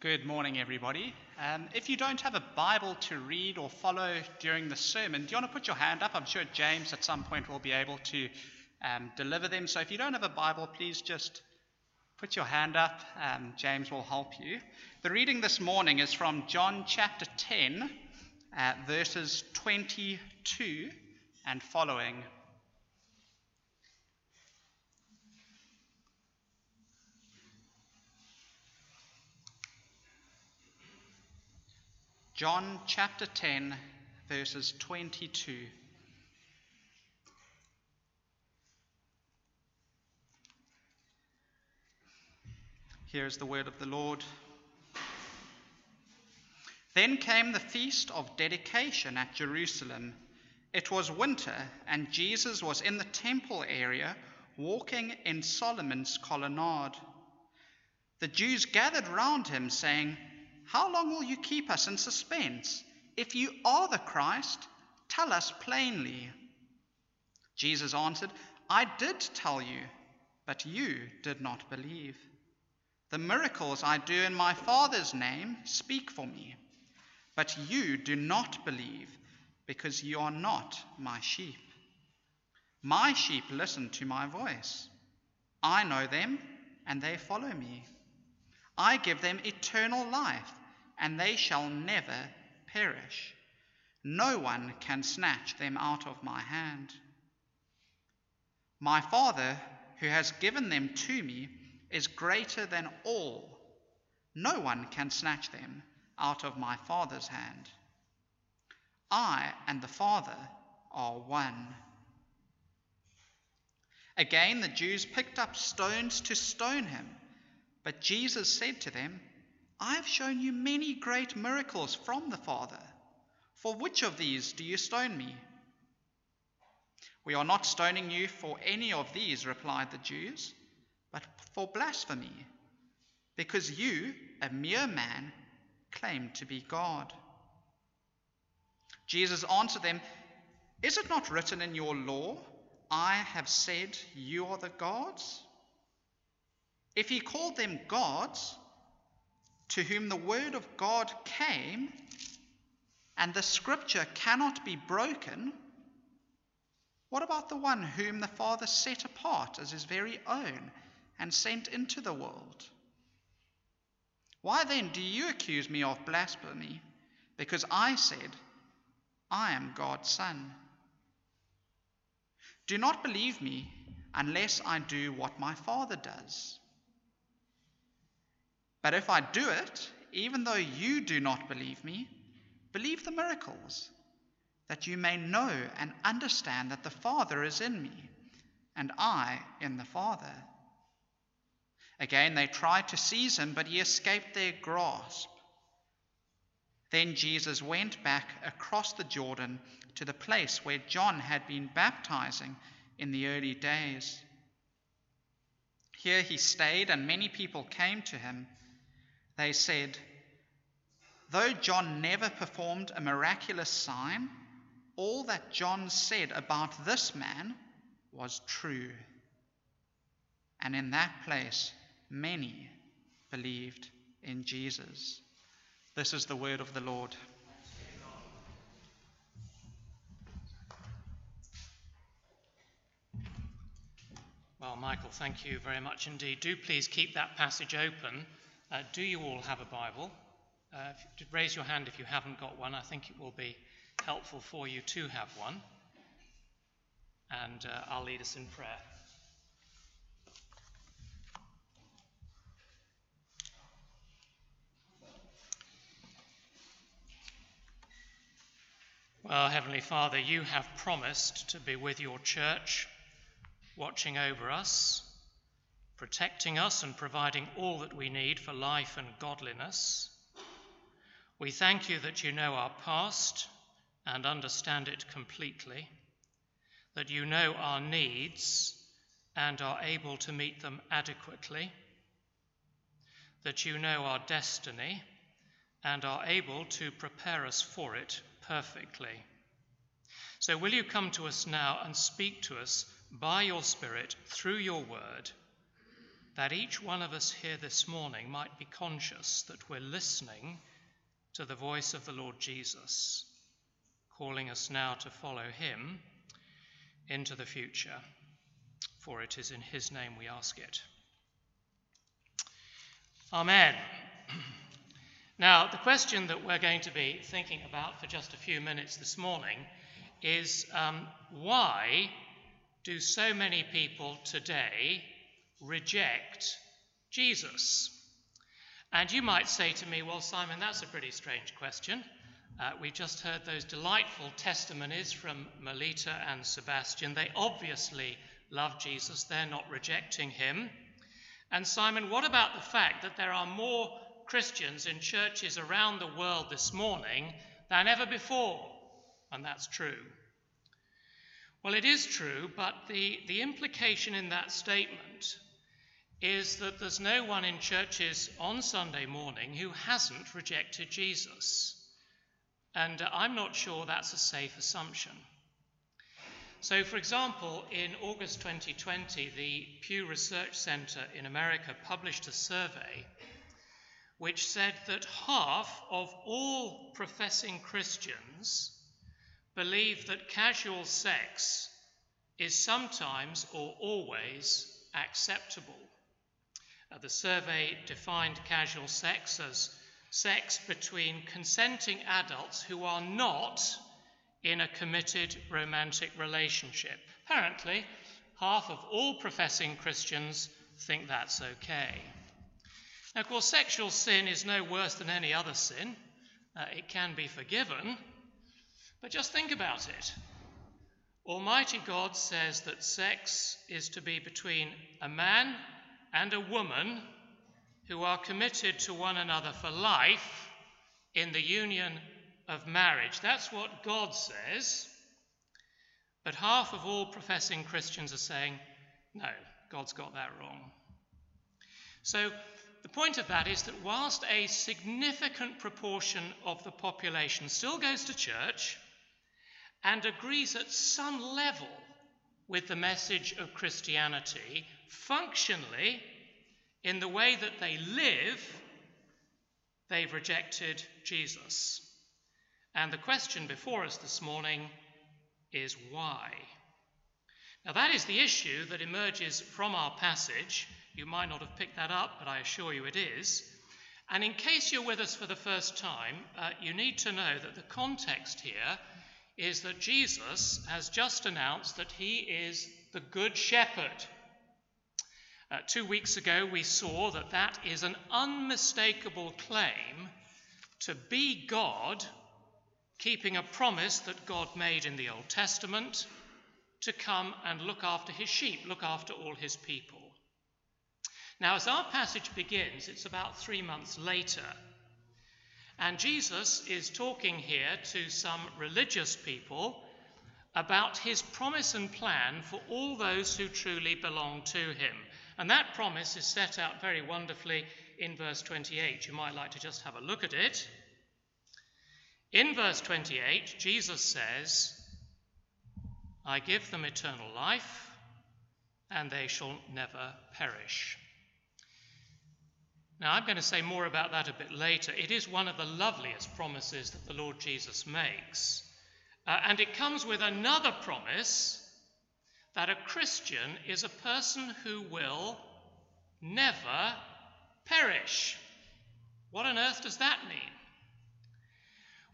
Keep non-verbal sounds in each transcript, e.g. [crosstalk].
Good morning, everybody. Um, if you don't have a Bible to read or follow during the sermon, do you want to put your hand up? I'm sure James at some point will be able to um, deliver them. So if you don't have a Bible, please just put your hand up. Um, James will help you. The reading this morning is from John chapter 10, uh, verses 22 and following. John chapter 10, verses 22. Here is the word of the Lord. Then came the feast of dedication at Jerusalem. It was winter, and Jesus was in the temple area, walking in Solomon's colonnade. The Jews gathered round him, saying, how long will you keep us in suspense? If you are the Christ, tell us plainly. Jesus answered, I did tell you, but you did not believe. The miracles I do in my Father's name speak for me, but you do not believe because you are not my sheep. My sheep listen to my voice. I know them, and they follow me. I give them eternal life and they shall never perish. No one can snatch them out of my hand. My Father, who has given them to me, is greater than all. No one can snatch them out of my Father's hand. I and the Father are one. Again, the Jews picked up stones to stone him, but Jesus said to them, I have shown you many great miracles from the Father. For which of these do you stone me? We are not stoning you for any of these, replied the Jews, but for blasphemy, because you, a mere man, claim to be God. Jesus answered them, Is it not written in your law, I have said you are the gods? If he called them gods, to whom the word of God came, and the scripture cannot be broken, what about the one whom the Father set apart as his very own and sent into the world? Why then do you accuse me of blasphemy? Because I said, I am God's Son. Do not believe me unless I do what my Father does. But if I do it, even though you do not believe me, believe the miracles, that you may know and understand that the Father is in me, and I in the Father. Again, they tried to seize him, but he escaped their grasp. Then Jesus went back across the Jordan to the place where John had been baptizing in the early days. Here he stayed, and many people came to him they said, Though John never performed a miraculous sign, all that John said about this man was true. And in that place, many believed in Jesus. This is the word of the Lord. Well, Michael, thank you very much indeed. Do please keep that passage open uh, do you all have a Bible? Uh, raise your hand if you haven't got one. I think it will be helpful for you to have one. And uh, I'll lead us in prayer. Well, Heavenly Father, you have promised to be with your church, watching over us, protecting us and providing all that we need for life and godliness. We thank you that you know our past and understand it completely, that you know our needs and are able to meet them adequately, that you know our destiny and are able to prepare us for it perfectly. So, will you come to us now and speak to us by your Spirit through your word? That each one of us here this morning might be conscious that we're listening to the voice of the Lord Jesus, calling us now to follow him into the future. For it is in his name we ask it. Amen. [clears throat] Now, the question that we're going to be thinking about for just a few minutes this morning is um, why do so many people today reject Jesus? And you might say to me, well, Simon, that's a pretty strange question. Uh, we just heard those delightful testimonies from Melita and Sebastian. They obviously love Jesus, they're not rejecting him. And Simon, what about the fact that there are more Christians in churches around the world this morning than ever before? And that's true. Well, it is true, but the, the implication in that statement is that there's no one in churches on Sunday morning who hasn't rejected Jesus. And I'm not sure that's a safe assumption. So, for example, in August 2020, the Pew Research Center in America published a survey which said that half of all professing Christians believe that casual sex is sometimes or always acceptable. Uh, the survey defined casual sex as sex between consenting adults who are not in a committed romantic relationship. Apparently, half of all professing Christians think that's okay. Now, of course, sexual sin is no worse than any other sin. Uh, it can be forgiven. But just think about it. Almighty God says that sex is to be between a man and a woman who are committed to one another for life in the union of marriage. That's what God says. But half of all professing Christians are saying, no, God's got that wrong. So the point of that is that whilst a significant proportion of the population still goes to church and agrees at some level with the message of Christianity, functionally, in the way that they live, they've rejected Jesus. And the question before us this morning is why? Now, that is the issue that emerges from our passage. You might not have picked that up, but I assure you it is. And in case you're with us for the first time, uh, you need to know that the context here is that Jesus has just announced that he is the Good Shepherd. Uh, two weeks ago, we saw that that is an unmistakable claim to be God, keeping a promise that God made in the Old Testament to come and look after his sheep, look after all his people. Now, as our passage begins, it's about three months later, and Jesus is talking here to some religious people about his promise and plan for all those who truly belong to him. And that promise is set out very wonderfully in verse 28. You might like to just have a look at it. In verse 28, Jesus says, I give them eternal life, and they shall never perish. Now, I'm going to say more about that a bit later. It is one of the loveliest promises that the Lord Jesus makes. Uh, and it comes with another promise that a Christian is a person who will never perish. What on earth does that mean?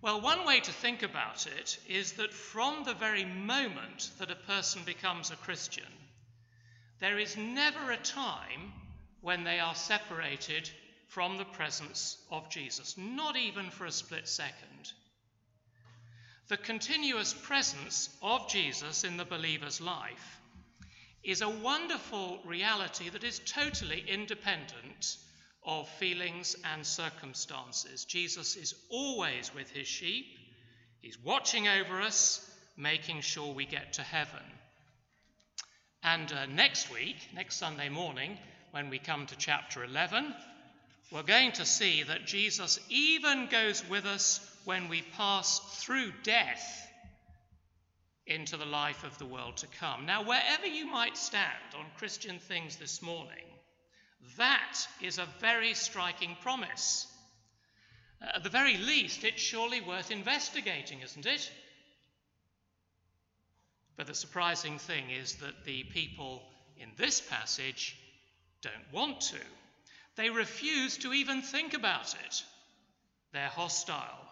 Well, one way to think about it is that from the very moment that a person becomes a Christian, there is never a time when they are separated from the presence of Jesus, not even for a split second. The continuous presence of Jesus in the believer's life is a wonderful reality that is totally independent of feelings and circumstances. Jesus is always with his sheep, he's watching over us, making sure we get to heaven. And uh, next week, next Sunday morning, when we come to chapter 11, we're going to see that Jesus even goes with us when we pass through death into the life of the world to come. Now, wherever you might stand on Christian things this morning, That is a very striking promise. Uh, at the very least, it's surely worth investigating, isn't it? But the surprising thing is that the people in this passage don't want to. They refuse to even think about it. They're hostile.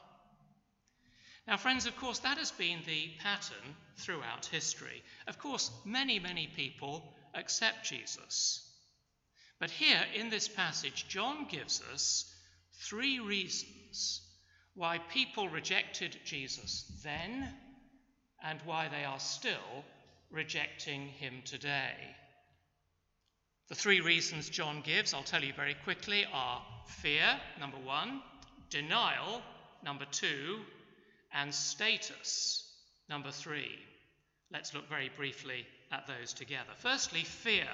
Now, friends, of course, that has been the pattern throughout history. Of course, many, many people accept Jesus. But here in this passage, John gives us three reasons why people rejected Jesus then and why they are still rejecting him today. The three reasons John gives, I'll tell you very quickly, are fear, number one, denial, number two, and status, number three. Let's look very briefly at those together. Firstly, fear.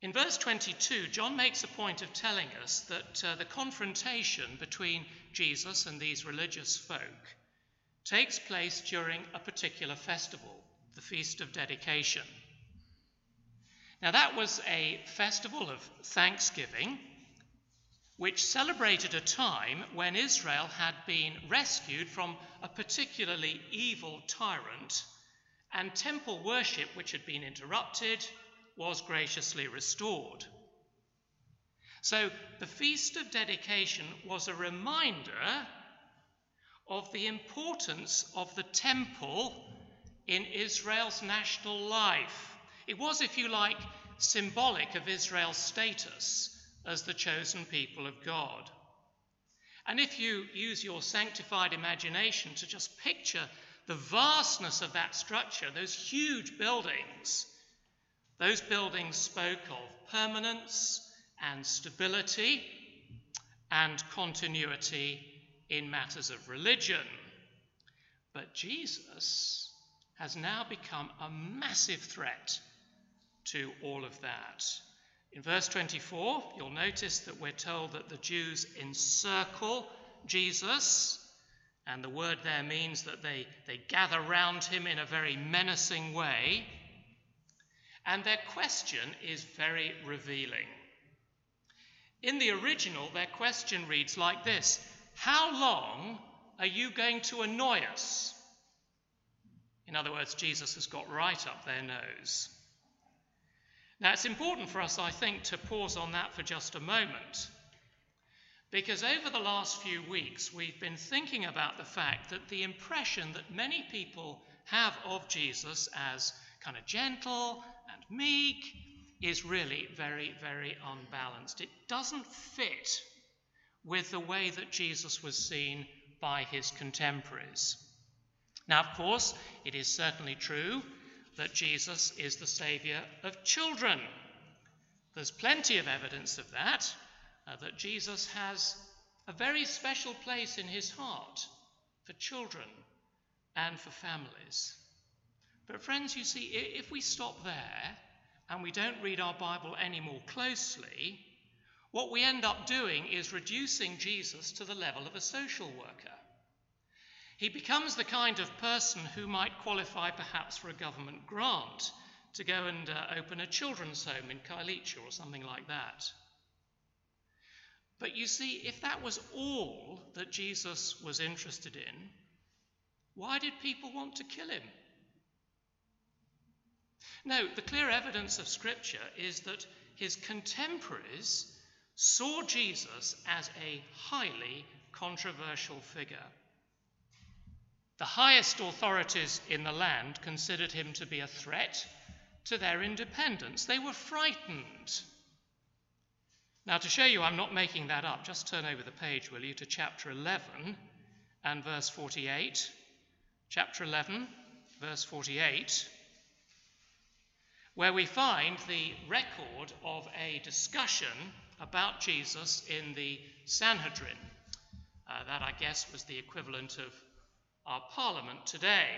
In verse 22, John makes a point of telling us that uh, the confrontation between Jesus and these religious folk takes place during a particular festival, the Feast of Dedication. Now, that was a festival of thanksgiving which celebrated a time when Israel had been rescued from a particularly evil tyrant, and temple worship, which had been interrupted, was graciously restored. So, the Feast of Dedication was a reminder of the importance of the temple in Israel's national life. It was, if you like, symbolic of Israel's status as the chosen people of God. And if you use your sanctified imagination to just picture the vastness of that structure, those huge buildings, those buildings spoke of permanence and stability and continuity in matters of religion. But Jesus has now become a massive threat to all of that. In verse 24, you'll notice that we're told that the Jews encircle Jesus, and the word there means that they, they gather round him in a very menacing way. And their question is very revealing. In the original, their question reads like this How long are you going to annoy us? In other words, Jesus has got right up their nose. Now, it's important for us, I think, to pause on that for just a moment. Because over the last few weeks, we've been thinking about the fact that the impression that many people have of Jesus as kind of gentle and meek is really very, very unbalanced. It doesn't fit with the way that Jesus was seen by his contemporaries. Now, of course, it is certainly true that Jesus is the Saviour of children. There's plenty of evidence of that, uh, that Jesus has a very special place in his heart for children and for families. But, friends, you see, if we stop there and we don't read our Bible any more closely, what we end up doing is reducing Jesus to the level of a social worker. He becomes the kind of person who might qualify perhaps for a government grant to go and uh, open a children's home in Kailicha or something like that. But you see, if that was all that Jesus was interested in, why did people want to kill him? No, the clear evidence of Scripture is that his contemporaries saw Jesus as a highly controversial figure. The highest authorities in the land considered him to be a threat to their independence. They were frightened. Now, to show you I'm not making that up, just turn over the page, will you, to chapter 11 and verse 48. Chapter 11, verse 48 where we find the record of a discussion about Jesus in the Sanhedrin. Uh, that, I guess, was the equivalent of our parliament today.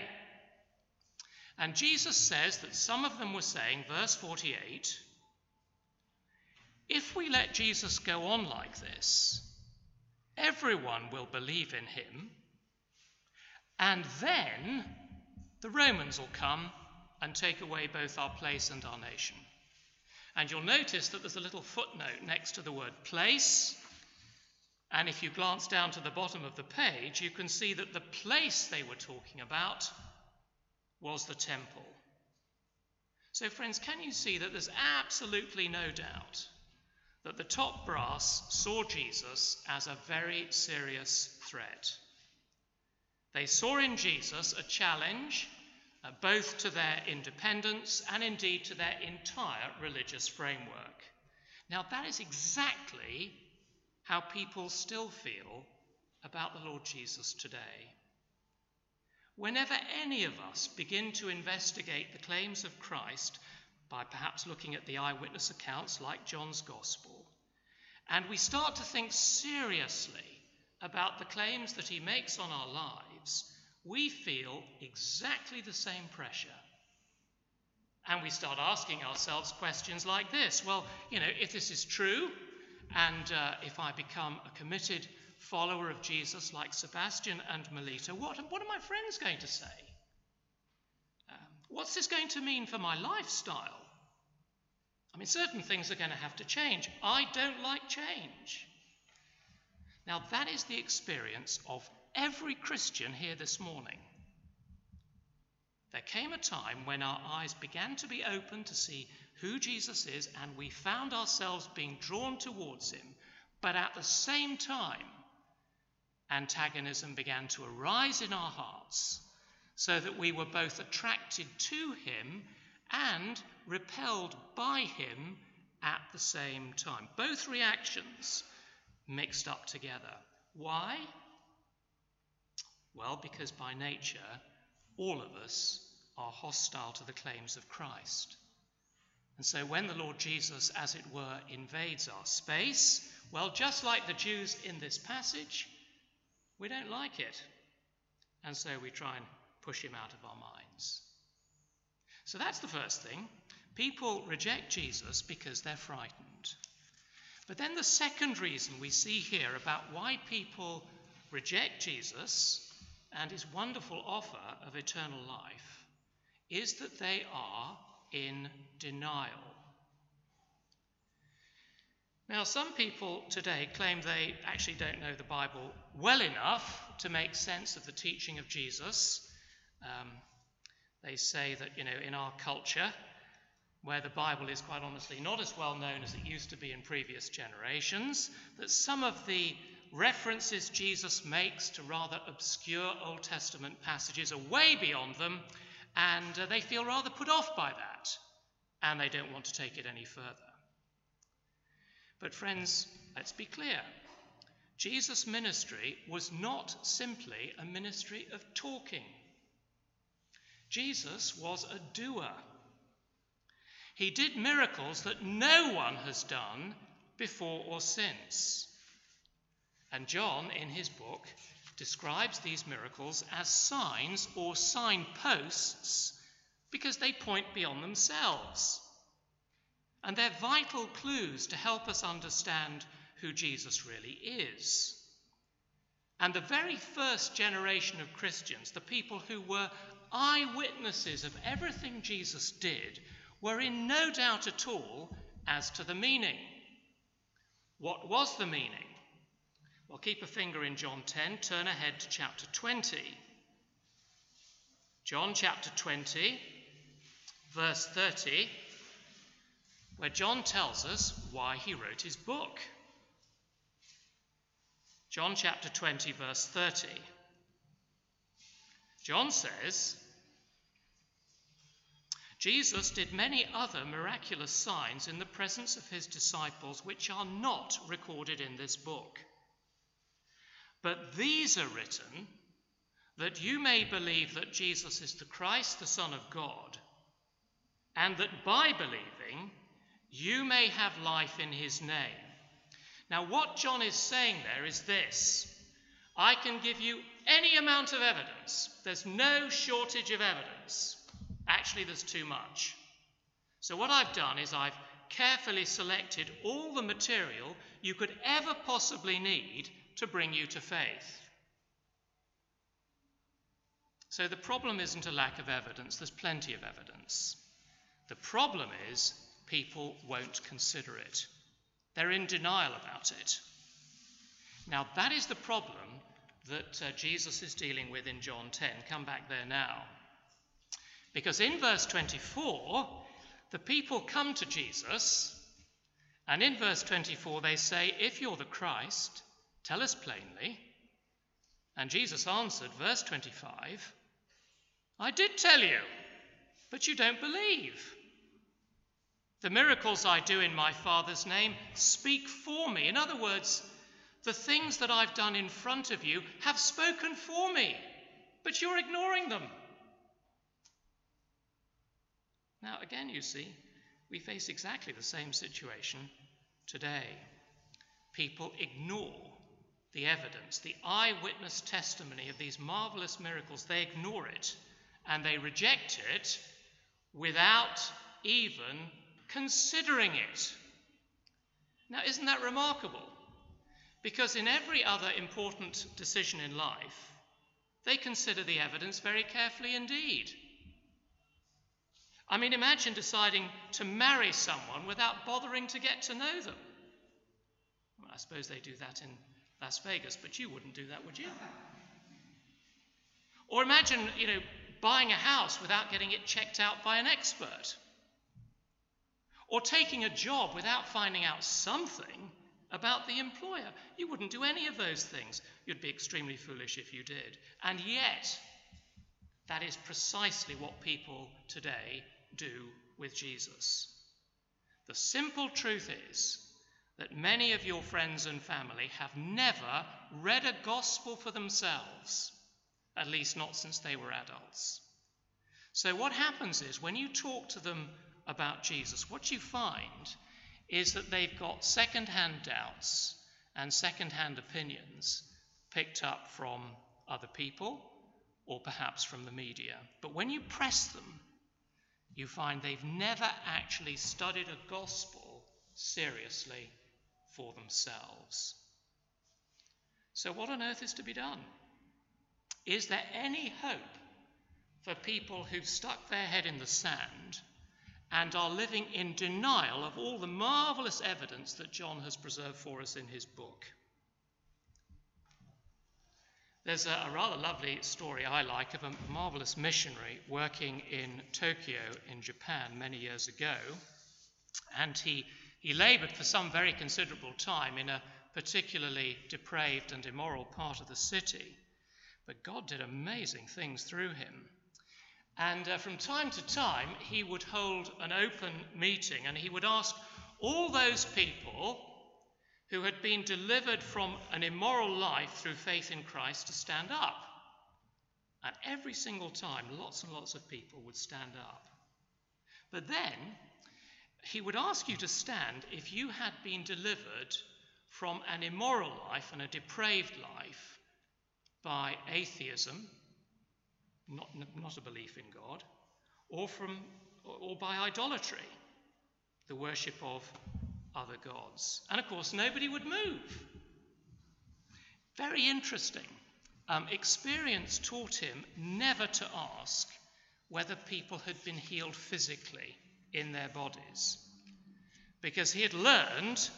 And Jesus says that some of them were saying, verse 48, if we let Jesus go on like this, everyone will believe in him, and then the Romans will come and take away both our place and our nation. And you'll notice that there's a little footnote next to the word place. And if you glance down to the bottom of the page, you can see that the place they were talking about was the temple. So, friends, can you see that there's absolutely no doubt that the top brass saw Jesus as a very serious threat? They saw in Jesus a challenge uh, both to their independence and indeed to their entire religious framework. Now, that is exactly how people still feel about the Lord Jesus today. Whenever any of us begin to investigate the claims of Christ by perhaps looking at the eyewitness accounts like John's Gospel, and we start to think seriously about the claims that he makes on our lives, we feel exactly the same pressure. And we start asking ourselves questions like this Well, you know, if this is true, and uh, if I become a committed follower of Jesus like Sebastian and Melita, what, what are my friends going to say? Um, what's this going to mean for my lifestyle? I mean, certain things are going to have to change. I don't like change. Now, that is the experience of every Christian here this morning. There came a time when our eyes began to be open to see who Jesus is, and we found ourselves being drawn towards him. But at the same time, antagonism began to arise in our hearts, so that we were both attracted to him and repelled by him at the same time. Both reactions mixed up together. Why? Well, because by nature, all of us are hostile to the claims of Christ. And so when the Lord Jesus, as it were, invades our space, well, just like the Jews in this passage, we don't like it. And so we try and push him out of our minds. So that's the first thing. People reject Jesus because they're frightened. But then the second reason we see here about why people reject Jesus and his wonderful offer of eternal life is that they are in denial. Now, some people today claim they actually don't know the Bible well enough to make sense of the teaching of Jesus. Um, they say that, you know, in our culture, where the Bible is quite honestly not as well known as it used to be in previous generations, that some of the references Jesus makes to rather obscure Old Testament passages are way beyond them, and uh, they feel rather put off by that, and they don't want to take it any further. But, friends, let's be clear. Jesus' ministry was not simply a ministry of talking. Jesus was a doer. He did miracles that no one has done before or since. And John, in his book, describes these miracles as signs or signposts because they point beyond themselves. And they're vital clues to help us understand who Jesus really is. And the very first generation of Christians, the people who were eyewitnesses of everything Jesus did, were in no doubt at all as to the meaning. What was the meaning? Well, keep a finger in John 10, turn ahead to chapter 20. John chapter 20, verse 30, where John tells us why he wrote his book. John chapter 20, verse 30. John says, Jesus did many other miraculous signs in the presence of his disciples, which are not recorded in this book. But these are written that you may believe that Jesus is the Christ, the Son of God, and that by believing you may have life in his name. Now, what John is saying there is this I can give you any amount of evidence, there's no shortage of evidence. Actually, there's too much. So, what I've done is I've carefully selected all the material you could ever possibly need to bring you to faith. So, the problem isn't a lack of evidence, there's plenty of evidence. The problem is people won't consider it. They're in denial about it. Now, that is the problem that uh, Jesus is dealing with in John 10. Come back there now. Because in verse 24, the people come to Jesus, and in verse 24 they say, If you're the Christ, tell us plainly. And Jesus answered, verse 25, I did tell you, but you don't believe. The miracles I do in my Father's name speak for me. In other words, the things that I've done in front of you have spoken for me, but you're ignoring them. Now, again, you see, we face exactly the same situation today. People ignore the evidence, the eyewitness testimony of these marvelous miracles. They ignore it and they reject it without even considering it. Now, isn't that remarkable? Because in every other important decision in life, they consider the evidence very carefully indeed. I mean, imagine deciding to marry someone without bothering to get to know them. Well, I suppose they do that in Las Vegas, but you wouldn't do that, would you? Or imagine, you know, buying a house without getting it checked out by an expert. Or taking a job without finding out something about the employer. You wouldn't do any of those things. You'd be extremely foolish if you did. And yet, that is precisely what people today do with Jesus. The simple truth is that many of your friends and family have never read a gospel for themselves, at least not since they were adults. So, what happens is when you talk to them about Jesus, what you find is that they've got second hand doubts and second hand opinions picked up from other people or perhaps from the media. But when you press them, you find they've never actually studied a gospel seriously for themselves. So, what on earth is to be done? Is there any hope for people who've stuck their head in the sand and are living in denial of all the marvelous evidence that John has preserved for us in his book. There's a, a, rather lovely story I like of a marvelous missionary working in Tokyo in Japan many years ago. And he, he labored for some very considerable time in a particularly depraved and immoral part of the city. But God did amazing things through him. And uh, from time to time, he would hold an open meeting and he would ask all those people who had been delivered from an immoral life through faith in Christ to stand up. And every single time, lots and lots of people would stand up. But then, he would ask you to stand if you had been delivered from an immoral life and a depraved life by atheism, not, not a belief in God, or, from, or by idolatry, the worship of other gods. And of course, nobody would move. Very interesting. Um, experience taught him never to ask whether people had been healed physically in their bodies, because he had learned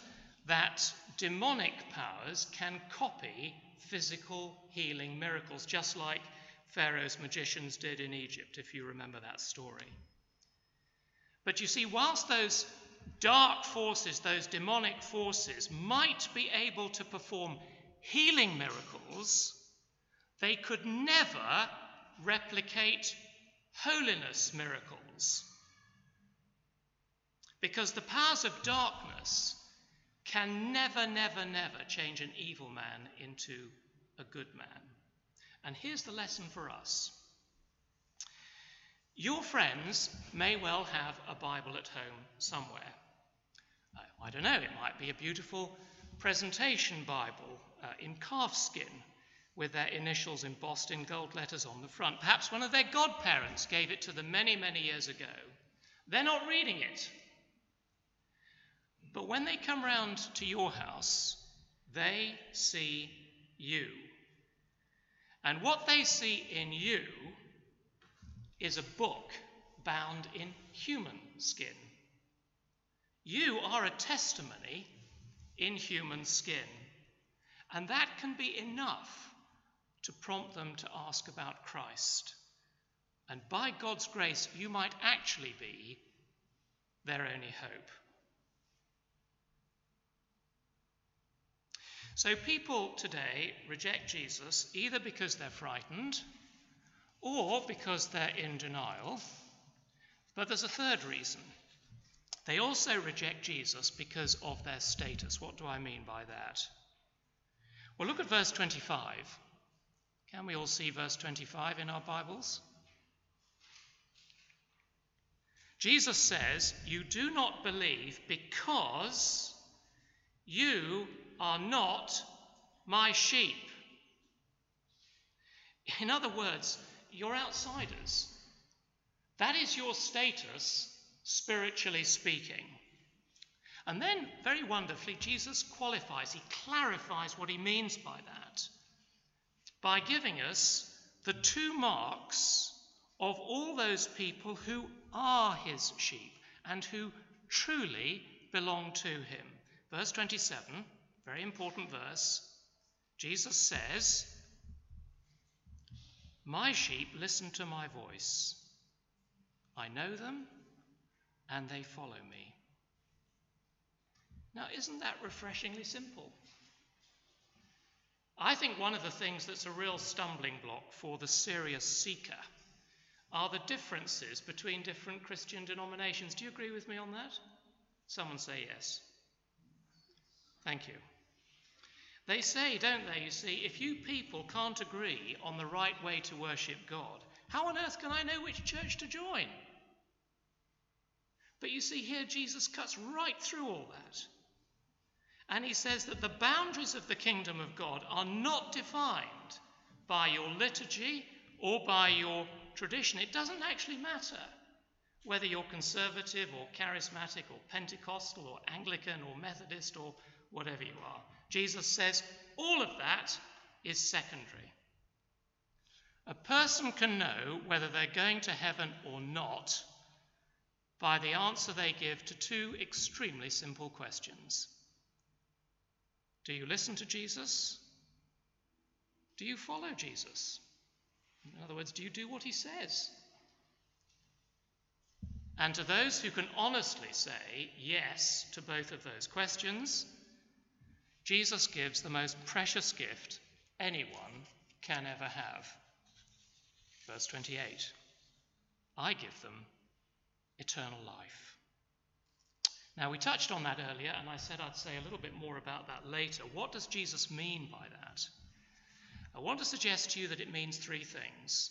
that demonic powers can copy physical healing miracles, just like Pharaoh's magicians did in Egypt, if you remember that story. But you see, whilst those dark forces, those demonic forces, might be able to perform healing miracles, they could never replicate holiness miracles. Because the powers of darkness can never, never, never change an evil man into a good man. And here's the lesson for us your friends may well have a Bible at home somewhere. I don't know, it might be a beautiful presentation Bible uh, in calfskin with their initials embossed in gold letters on the front. Perhaps one of their godparents gave it to them many, many years ago. They're not reading it. But when they come round to your house, they see you. And what they see in you is a book bound in human skin. You are a testimony in human skin. And that can be enough to prompt them to ask about Christ. And by God's grace, you might actually be their only hope. So people today reject Jesus either because they're frightened or because they're in denial. But there's a third reason. They also reject Jesus because of their status. What do I mean by that? Well, look at verse 25. Can we all see verse 25 in our Bibles? Jesus says, You do not believe because you are not my sheep. In other words, you're outsiders. That is your status, spiritually speaking. And then, very wonderfully, Jesus qualifies, he clarifies what he means by that by giving us the two marks of all those people who are his sheep and who truly belong to him. Verse 27, very important verse, Jesus says, My sheep listen to my voice. I know them and they follow me. Now, isn't that refreshingly simple? I think one of the things that's a real stumbling block for the serious seeker are the differences between different Christian denominations. Do you agree with me on that? Someone say yes. Thank you. They say, don't they, you see, if you people can't agree on the right way to worship God, how on earth can I know which church to join? But you see, here Jesus cuts right through all that. And he says that the boundaries of the kingdom of God are not defined by your liturgy or by your tradition. It doesn't actually matter whether you're conservative or charismatic or Pentecostal or Anglican or Methodist or whatever you are. Jesus says all of that is secondary. A person can know whether they're going to heaven or not by the answer they give to two extremely simple questions Do you listen to Jesus? Do you follow Jesus? In other words, do you do what he says? And to those who can honestly say yes to both of those questions, Jesus gives the most precious gift anyone can ever have. Verse 28 I give them eternal life. Now, we touched on that earlier, and I said I'd say a little bit more about that later. What does Jesus mean by that? I want to suggest to you that it means three things.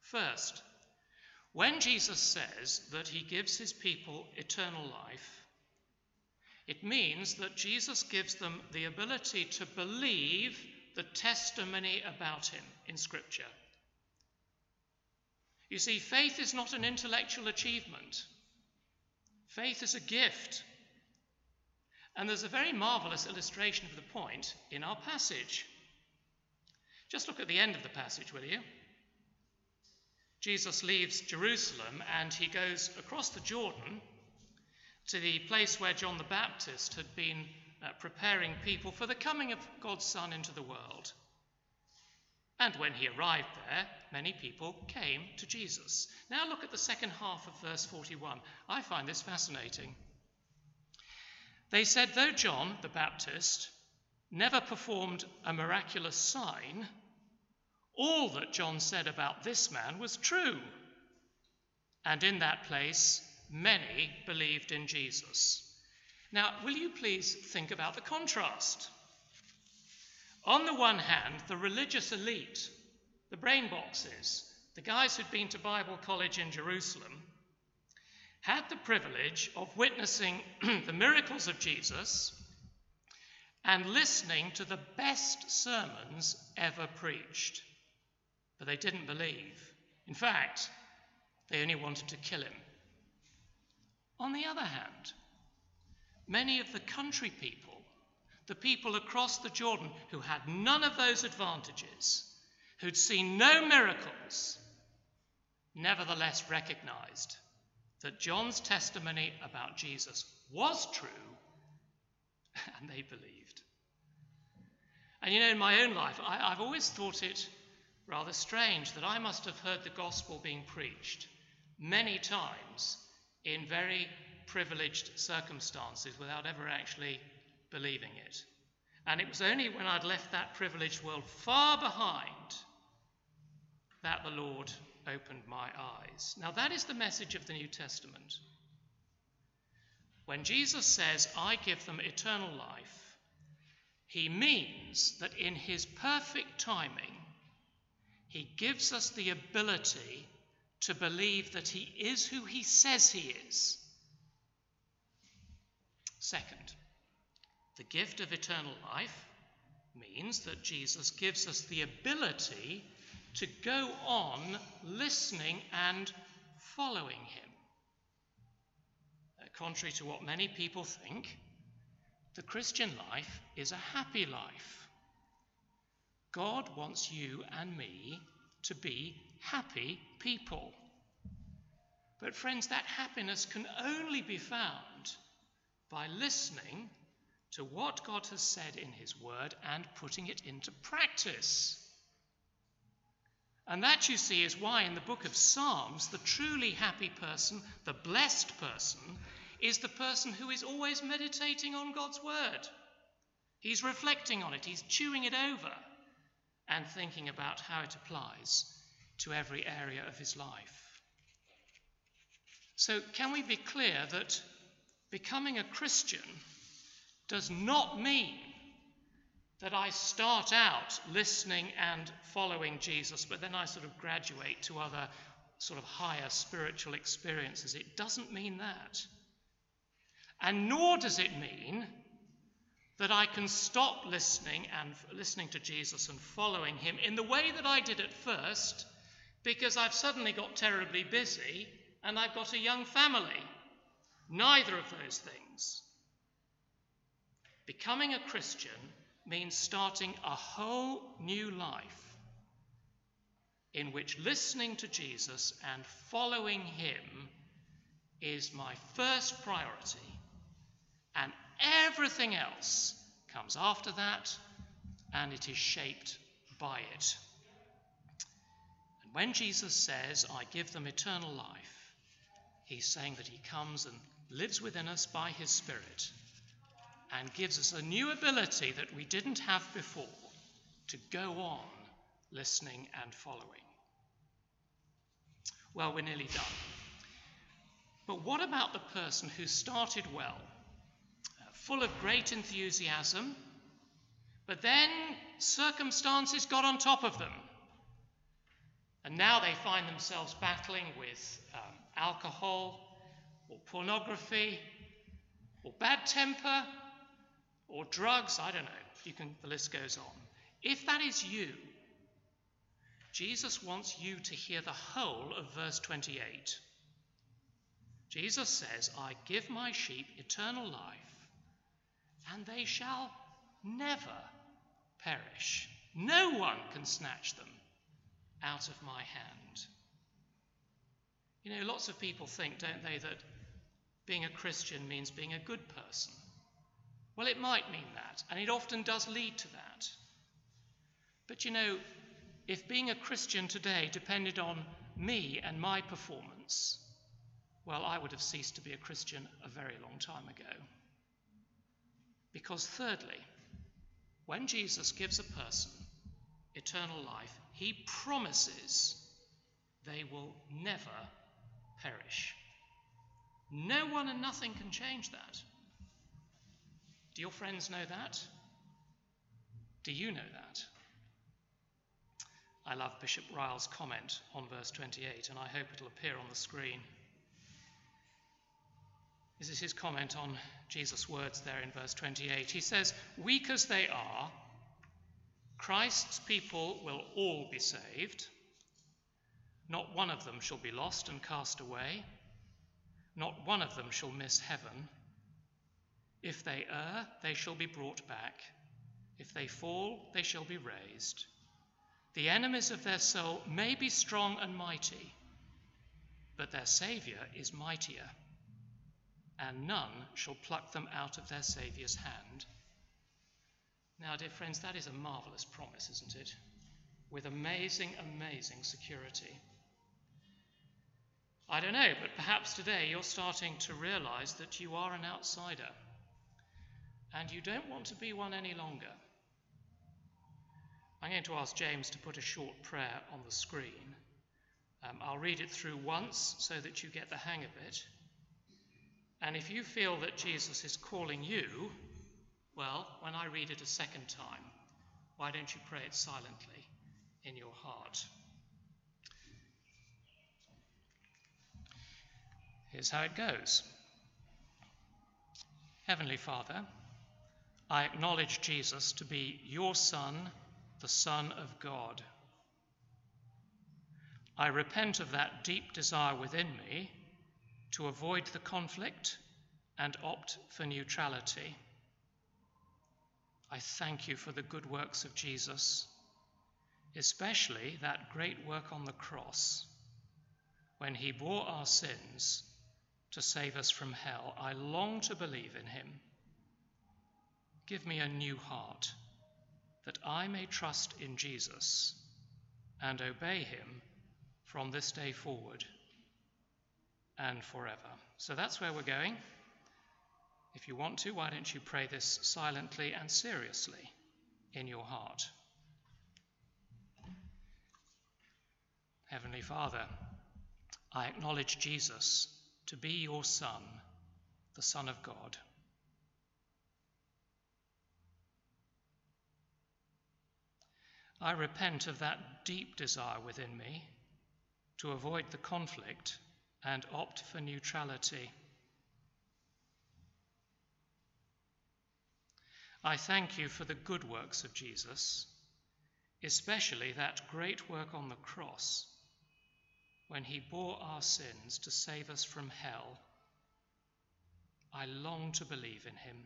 First, when Jesus says that he gives his people eternal life, it means that Jesus gives them the ability to believe the testimony about him in Scripture. You see, faith is not an intellectual achievement, faith is a gift. And there's a very marvelous illustration of the point in our passage. Just look at the end of the passage, will you? Jesus leaves Jerusalem and he goes across the Jordan to the place where John the Baptist had been uh, preparing people for the coming of God's Son into the world. And when he arrived there, many people came to Jesus. Now look at the second half of verse 41. I find this fascinating. They said, though John the Baptist never performed a miraculous sign, all that John said about this man was true. And in that place, many believed in Jesus. Now, will you please think about the contrast? On the one hand, the religious elite, the brain boxes, the guys who'd been to Bible college in Jerusalem, had the privilege of witnessing [clears throat] the miracles of Jesus and listening to the best sermons ever preached. But they didn't believe. In fact, they only wanted to kill him. On the other hand, many of the country people the people across the Jordan who had none of those advantages, who'd seen no miracles, nevertheless recognized that John's testimony about Jesus was true, [laughs] and they believed. And you know, in my own life, I, have always thought it rather strange that I must have heard the gospel being preached many times in very privileged circumstances without ever actually believing it. And it was only when I'd left that privileged world far behind that the Lord opened my eyes. Now, that is the message of the New Testament. When Jesus says, I give them eternal life, he means that in his perfect timing, he gives us the ability to believe that he is who he says he is. Second, the gift of eternal life means that Jesus gives us the ability to go on listening and following him. Uh, contrary to what many people think, the Christian life is a happy life. God wants you and me to be happy people. But, friends, that happiness can only be found by listening to what God has said in His Word and putting it into practice. And that, you see, is why in the book of Psalms, the truly happy person, the blessed person, is the person who is always meditating on God's word. He's reflecting on it, he's chewing it over, and thinking about how it applies to every area of his life. So, can we be clear that becoming a Christian does not mean that I start out listening and following Jesus, but then I sort of graduate to other sort of higher spiritual experiences. It doesn't mean that. And nor does it mean that I can stop listening and listening to Jesus and following him in the way that I did at first because I've suddenly got terribly busy and I've got a young family. Neither of those things. Becoming a Christian means starting a whole new life in which listening to Jesus and following him is my first priority, and everything else comes after that, and it is shaped by it. And when Jesus says, I give them eternal life, he's saying that he comes and lives within us by his Spirit and gives us a new ability that we didn't have before to go on listening and following. Well, we're nearly done. But what about the person who started well, full of great enthusiasm, but then circumstances got on top of them? And now they find themselves battling with um, alcohol or pornography or bad temper or drugs, I don't know. You can, the list goes on. If that is you, Jesus wants you to hear the whole of verse 28. Jesus says, I give my sheep eternal life, and they shall never perish. No one can snatch them out of my hand. You know, lots of people think, don't they, that being a Christian means being a good person. Well, it might mean that, and it often does lead to that. But you know, if being a Christian today depended on me and my performance, well, I would have ceased to be a Christian a very long time ago. Because, thirdly, when Jesus gives a person eternal life, he promises they will never perish. No one and nothing can change that. Do your friends know that? Do you know that? I love Bishop Ryle's comment on verse 28, and I hope it'll appear on the screen. This is his comment on Jesus' words there in verse 28. He says, Weak as they are, Christ's people will all be saved. Not one of them shall be lost and cast away. Not one of them shall miss heaven. If they err, they shall be brought back. If they fall, they shall be raised. The enemies of their soul may be strong and mighty, but their Saviour is mightier. And none shall pluck them out of their Saviour's hand. Now, dear friends, that is a marvelous promise, isn't it? With amazing, amazing security. I don't know, but perhaps today you're starting to realize that you are an outsider and you don't want to be one any longer. I'm going to ask James to put a short prayer on the screen. Um, I'll read it through once so that you get the hang of it. And if you feel that Jesus is calling you, well, when I read it a second time, why don't you pray it silently in your heart? Here's how it goes Heavenly Father, I acknowledge Jesus to be your Son, the Son of God. I repent of that deep desire within me to avoid the conflict and opt for neutrality. I thank you for the good works of Jesus, especially that great work on the cross when he bore our sins to save us from hell. I long to believe in him. Give me a new heart that I may trust in Jesus and obey him from this day forward and forever. So that's where we're going. If you want to, why don't you pray this silently and seriously in your heart? Heavenly Father, I acknowledge Jesus to be your Son, the Son of God. I repent of that deep desire within me to avoid the conflict and opt for neutrality. I thank you for the good works of Jesus, especially that great work on the cross when he bore our sins to save us from hell. I long to believe in him.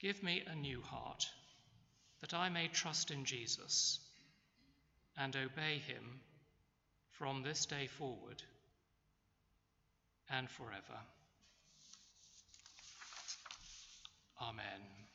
Give me a new heart, that I may trust in Jesus and obey him from this day forward and forever. Amen.